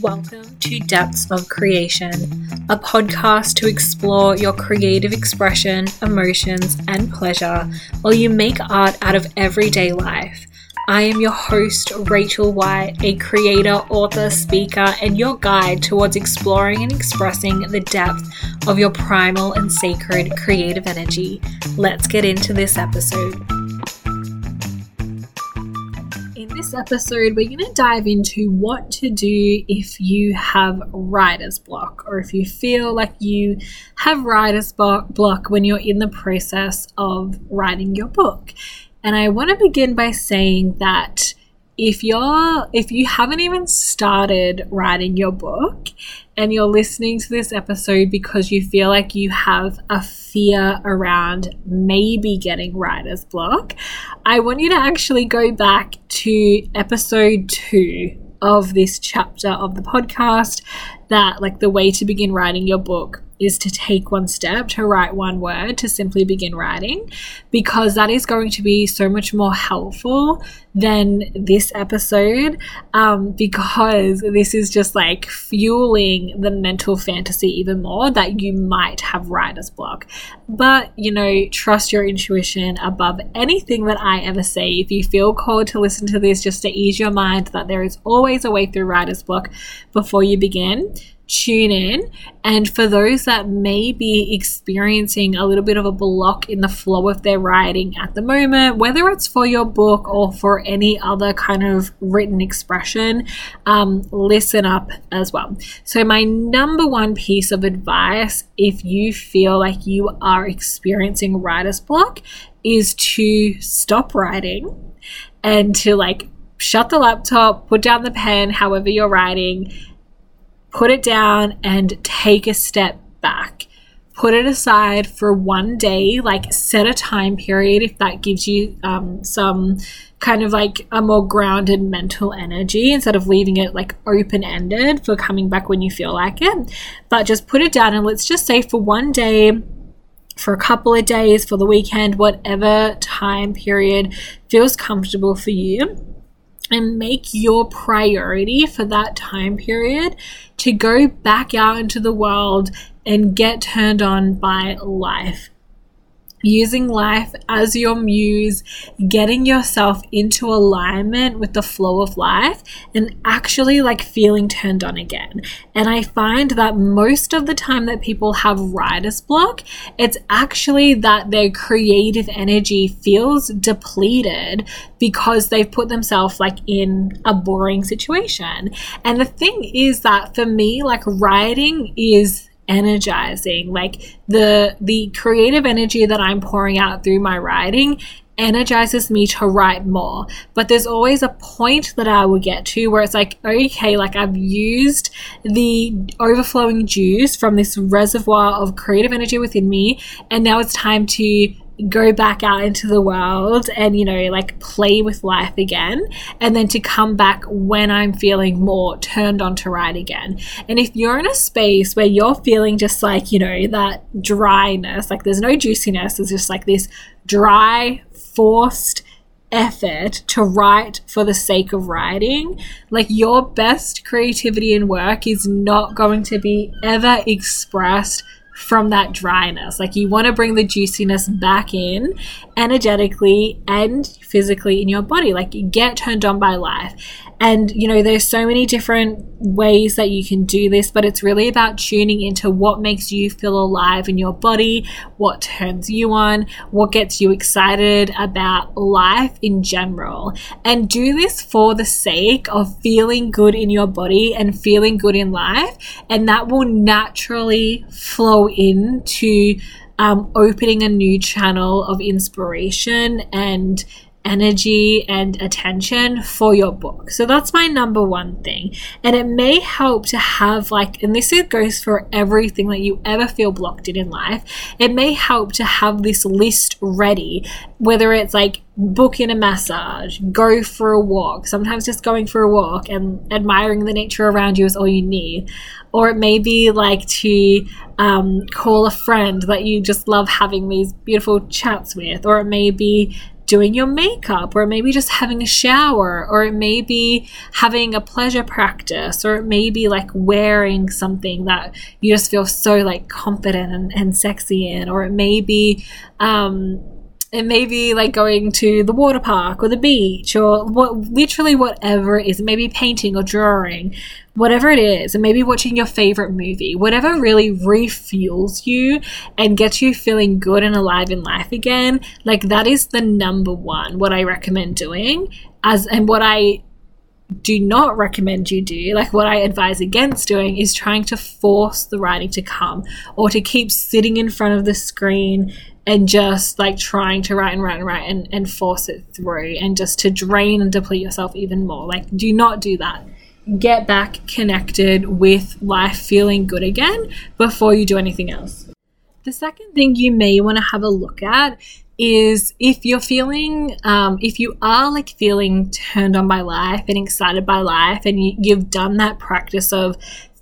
Welcome to Depths of Creation, a podcast to explore your creative expression, emotions, and pleasure while you make art out of everyday life. I am your host, Rachel White, a creator, author, speaker, and your guide towards exploring and expressing the depth of your primal and sacred creative energy. Let's get into this episode. This episode, we're going to dive into what to do if you have writer's block or if you feel like you have writer's block when you're in the process of writing your book. And I want to begin by saying that if you're if you haven't even started writing your book and you're listening to this episode because you feel like you have a fear around maybe getting writer's block, I want you to actually go back to episode 2 of this chapter of the podcast that like the way to begin writing your book is to take one step, to write one word, to simply begin writing, because that is going to be so much more helpful than this episode. Um, because this is just like fueling the mental fantasy even more that you might have writer's block. But, you know, trust your intuition above anything that I ever say. If you feel called to listen to this, just to ease your mind that there is always a way through writer's block before you begin tune in. And for those that may be experiencing a little bit of a block in the flow of their writing at the moment, whether it's for your book or for any other kind of written expression, um, listen up as well. So, my number one piece of advice if you feel like you are experiencing writer's block is to stop writing and to like shut the laptop, put down the pen, however you're writing put it down and take a step back. Put it aside for one day, like set a time period if that gives you um, some kind of like a more grounded mental energy instead of leaving it like open ended for coming back when you feel like it. But just put it down and let's just say for one day, for a couple of days, for the weekend, whatever time period feels comfortable for you and make your priority for that time period to go back out into the world and get turned on by life using life as your muse, getting yourself into alignment with the flow of life, and actually like feeling turned on again. And I find that most of the time that people have writer's block, it's actually that their creative energy feels depleted because they've put themselves like in a boring situation. And the thing is that for me, like writing is energizing like the the creative energy that i'm pouring out through my writing energizes me to write more. But there's always a point that i will get to where it's like okay like i've used the overflowing juice from this reservoir of creative energy within me and now it's time to go back out into the world and you know like play with life again and then to come back when i'm feeling more turned on to write again. And if you're in a space where you're feeling just like you know that dryness like there's no juiciness there's just like this dry forced effort to write for the sake of writing like your best creativity and work is not going to be ever expressed from that dryness. Like you want to bring the juiciness back in energetically and physically in your body. Like you get turned on by life. And, you know, there's so many different ways that you can do this, but it's really about tuning into what makes you feel alive in your body, what turns you on, what gets you excited about life in general. And do this for the sake of feeling good in your body and feeling good in life. And that will naturally flow into um, opening a new channel of inspiration and energy and attention for your book. So that's my number one thing. And it may help to have, like, and this goes for everything that you ever feel blocked in in life, it may help to have this list ready, whether it's like book in a massage, go for a walk. Sometimes just going for a walk and admiring the nature around you is all you need. Or it may be like to um, call a friend that you just love having these beautiful chats with. Or it may be doing your makeup, or maybe just having a shower, or it may be having a pleasure practice, or it may be like wearing something that you just feel so like confident and, and sexy in, or it may be um, it may be like going to the water park or the beach or what literally whatever it is. Maybe painting or drawing whatever it is. And maybe watching your favorite movie. Whatever really refuels you and gets you feeling good and alive in life again like that is the number one what i recommend doing. As and what i do not recommend you do, like what I advise against doing, is trying to force the writing to come or to keep sitting in front of the screen and just like trying to write and write and write and, and force it through and just to drain and deplete yourself even more. Like, do not do that. Get back connected with life feeling good again before you do anything else. The second thing you may want to have a look at is if you're feeling, um, if you are like feeling turned on by life and excited by life, and you, you've done that practice of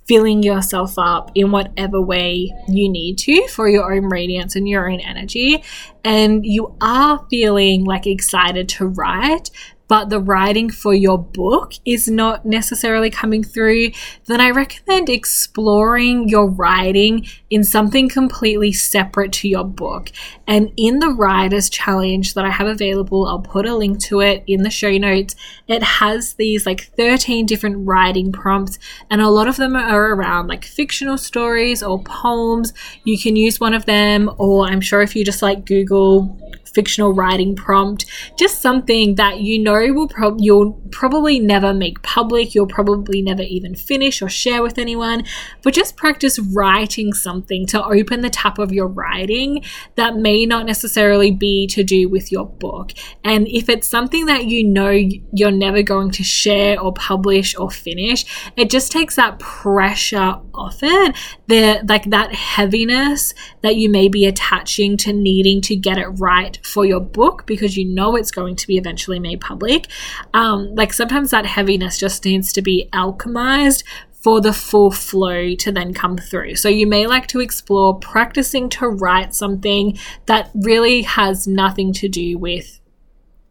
filling yourself up in whatever way you need to for your own radiance and your own energy. And you are feeling like excited to write, but the writing for your book is not necessarily coming through, then I recommend exploring your writing in something completely separate to your book. And in the Writers Challenge that I have available, I'll put a link to it in the show notes. It has these like 13 different writing prompts, and a lot of them are around like fictional stories or poems. You can use one of them, or I'm sure if you just like Google fictional writing prompt, just something that you know will pro- you'll probably never make public, you'll probably never even finish or share with anyone, but just practice writing something to open the tap of your writing that may not necessarily be to do with your book. And if it's something that you know you're never going to share or publish or finish, it just takes that pressure off it, the like that heaviness that you may be attaching to needing to get it right for your book because you know it's going to be eventually made public. Um, like sometimes that heaviness just needs to be alchemized for the full flow to then come through. So you may like to explore practicing to write something that really has nothing to do with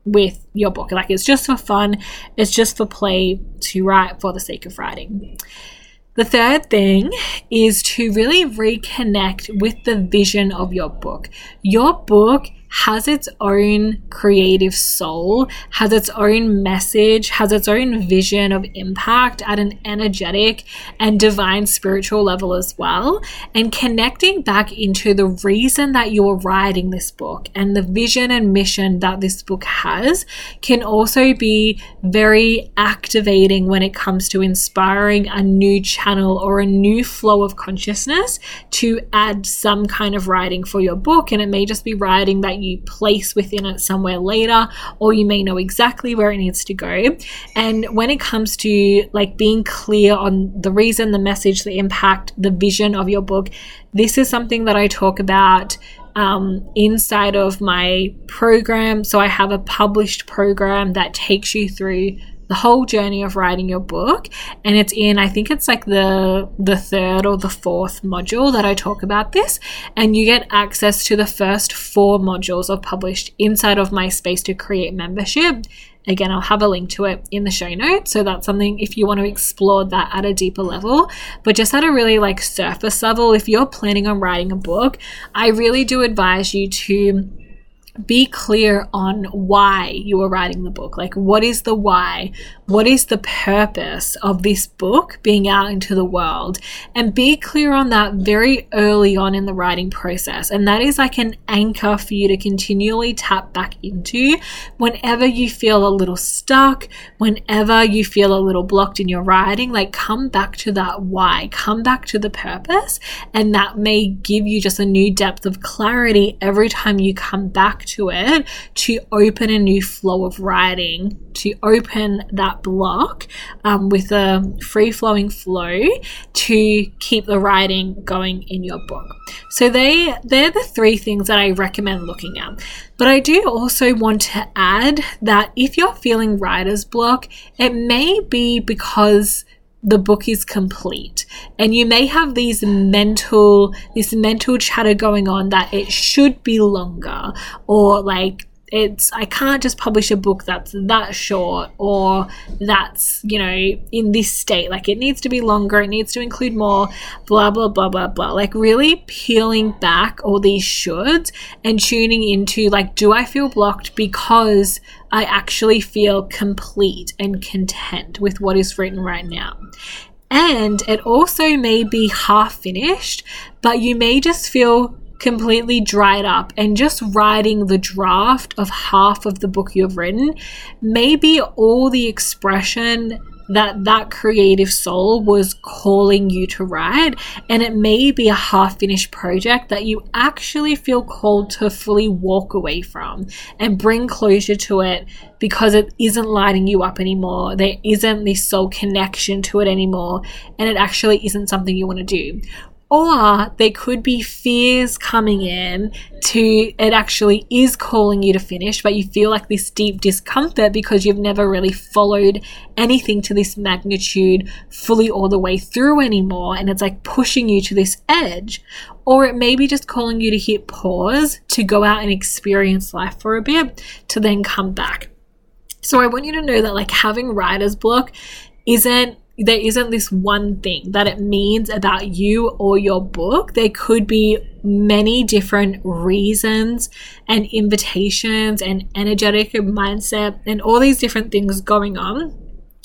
with your book. Like it's just for fun, it's just for play to write for the sake of writing. The third thing is to really reconnect with the vision of your book. Your book has its own creative soul, has its own message, has its own vision of impact at an energetic and divine spiritual level as well. And connecting back into the reason that you're writing this book and the vision and mission that this book has can also be very activating when it comes to inspiring a new channel or a new flow of consciousness to add some kind of writing for your book. And it may just be writing that you place within it somewhere later, or you may know exactly where it needs to go. And when it comes to like being clear on the reason, the message, the impact, the vision of your book, this is something that I talk about um, inside of my program. So I have a published program that takes you through the whole journey of writing your book. And it's in i think it's like the the third or the fourth module that i talk about this. And you get access to the first four modules of published inside of my space to create membership. Again i'll have a link to it in the show notes. So that's something if you want to explore that at a deeper level. But just at a really like surface level if you're planning on writing a book i really do advise you to be clear on why you are writing the book. Like, what is the why? What is the purpose of this book being out into the world? And be clear on that very early on in the writing process. And that is like an anchor for you to continually tap back into whenever you feel a little stuck, whenever you feel a little blocked in your writing. Like, come back to that why, come back to the purpose. And that may give you just a new depth of clarity every time you come back to it to open a new flow of writing, to open that block um, with a free flowing flow to keep the writing going in your book. So they they're the three things that I recommend looking at. But I do also want to add that if you're feeling writer's block, it may be because the book is complete and you may have these mental this mental chatter going on that it should be longer or like it's I can't just publish a book that's that short or that's, you know, in this state. Like it needs to be longer, it needs to include more, blah blah blah blah blah. Like really peeling back all these shoulds and tuning into like do I feel blocked because I actually feel complete and content with what is written right now. And it also may be half finished, but you may just feel completely dried up and just writing the draft of half of the book you've written, maybe all the expression that that creative soul was calling you to write and it may be a half finished project that you actually feel called to fully walk away from and bring closure to it because it isn't lighting you up anymore. There isn't this soul connection to it anymore. And it actually isn't something you want to do or there could be fears coming in to it actually is calling you to finish, but you feel like this deep discomfort because you've never really followed anything to this magnitude fully all the way through anymore. And it's like pushing you to this edge. Or it may be just calling you to hit pause to go out and experience life for a bit to then come back. So I want you to know that like having writer's block isn't there isn't this one thing that it means about you or your book. There could be many different reasons and invitations and energetic mindset and all these different things going on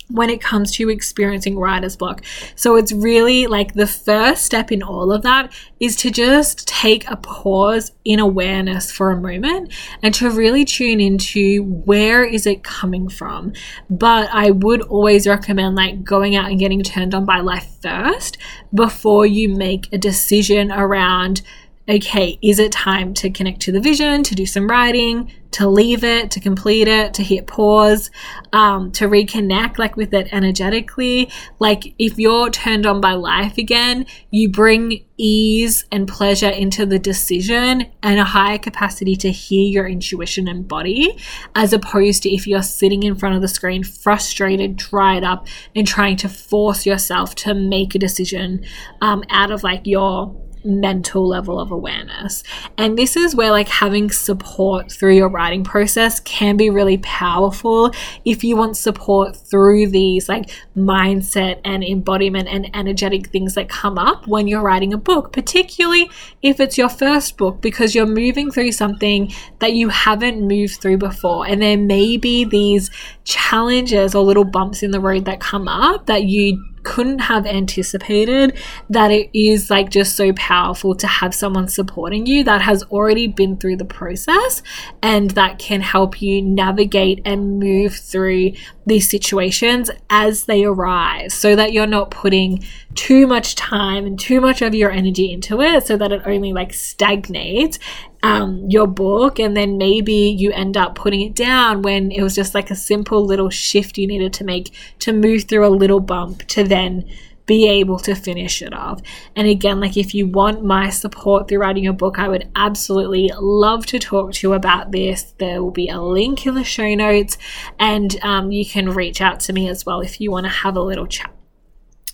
when it comes to experiencing writer's block. So it's really like the first step in all of that is to just take a pause in awareness for a moment and to really tune into where is it coming from. But I would always recommend like going out and getting turned on by life first before you make a decision around okay, is it time to connect to the vision, to do some writing, to leave it, to complete it, to hit pause, um, to reconnect like with it energetically? Like if you're turned on by life again, you bring ease and pleasure into the decision and a higher capacity to hear your intuition and body, as opposed to if you're sitting in front of the screen, frustrated, dried up, and trying to force yourself to make a decision um, out of like your mental level of awareness. And this is where like having support through your writing process can be really powerful if you want support through these like mindset and embodiment and energetic things that come up when you're writing a book, particularly if it's your first book because you're moving through something that you haven't moved through before and there may be these challenges or little bumps in the road that come up that you couldn't have anticipated that it is like just so powerful to have someone supporting you that has already been through the process and that can help you navigate and move through these situations as they arise so that you're not putting too much time and too much of your energy into it so that it only like stagnates um, your book. And then maybe you end up putting it down when it was just like a simple little shift you needed to make to move through a little bump to then be able to finish it off. And again, like if you want my support through writing a book, I would absolutely love to talk to you about this. There will be a link in the show notes, and um, you can reach out to me as well if you want to have a little chat.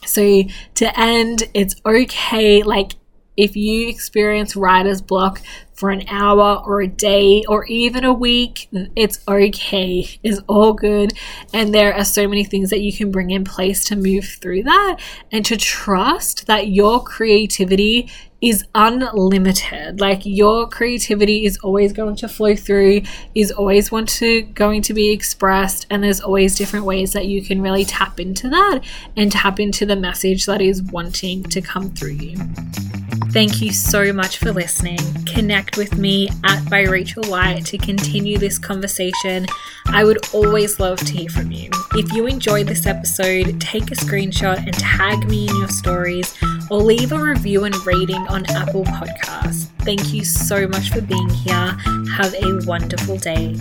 So, to end, it's okay. Like, if you experience writer's block for an hour or a day or even a week, it's okay. It's all good. And there are so many things that you can bring in place to move through that and to trust that your creativity is unlimited. Like your creativity is always going to flow through, is always want to going to be expressed, and there's always different ways that you can really tap into that and tap into the message that is wanting to come through you. Thank you so much for listening. Connect with me at by Rachel White to continue this conversation. I would always love to hear from you. If you enjoyed this episode, take a screenshot and tag me in your stories or leave a review and rating on Apple Podcasts. Thank you so much for being here. Have a wonderful day.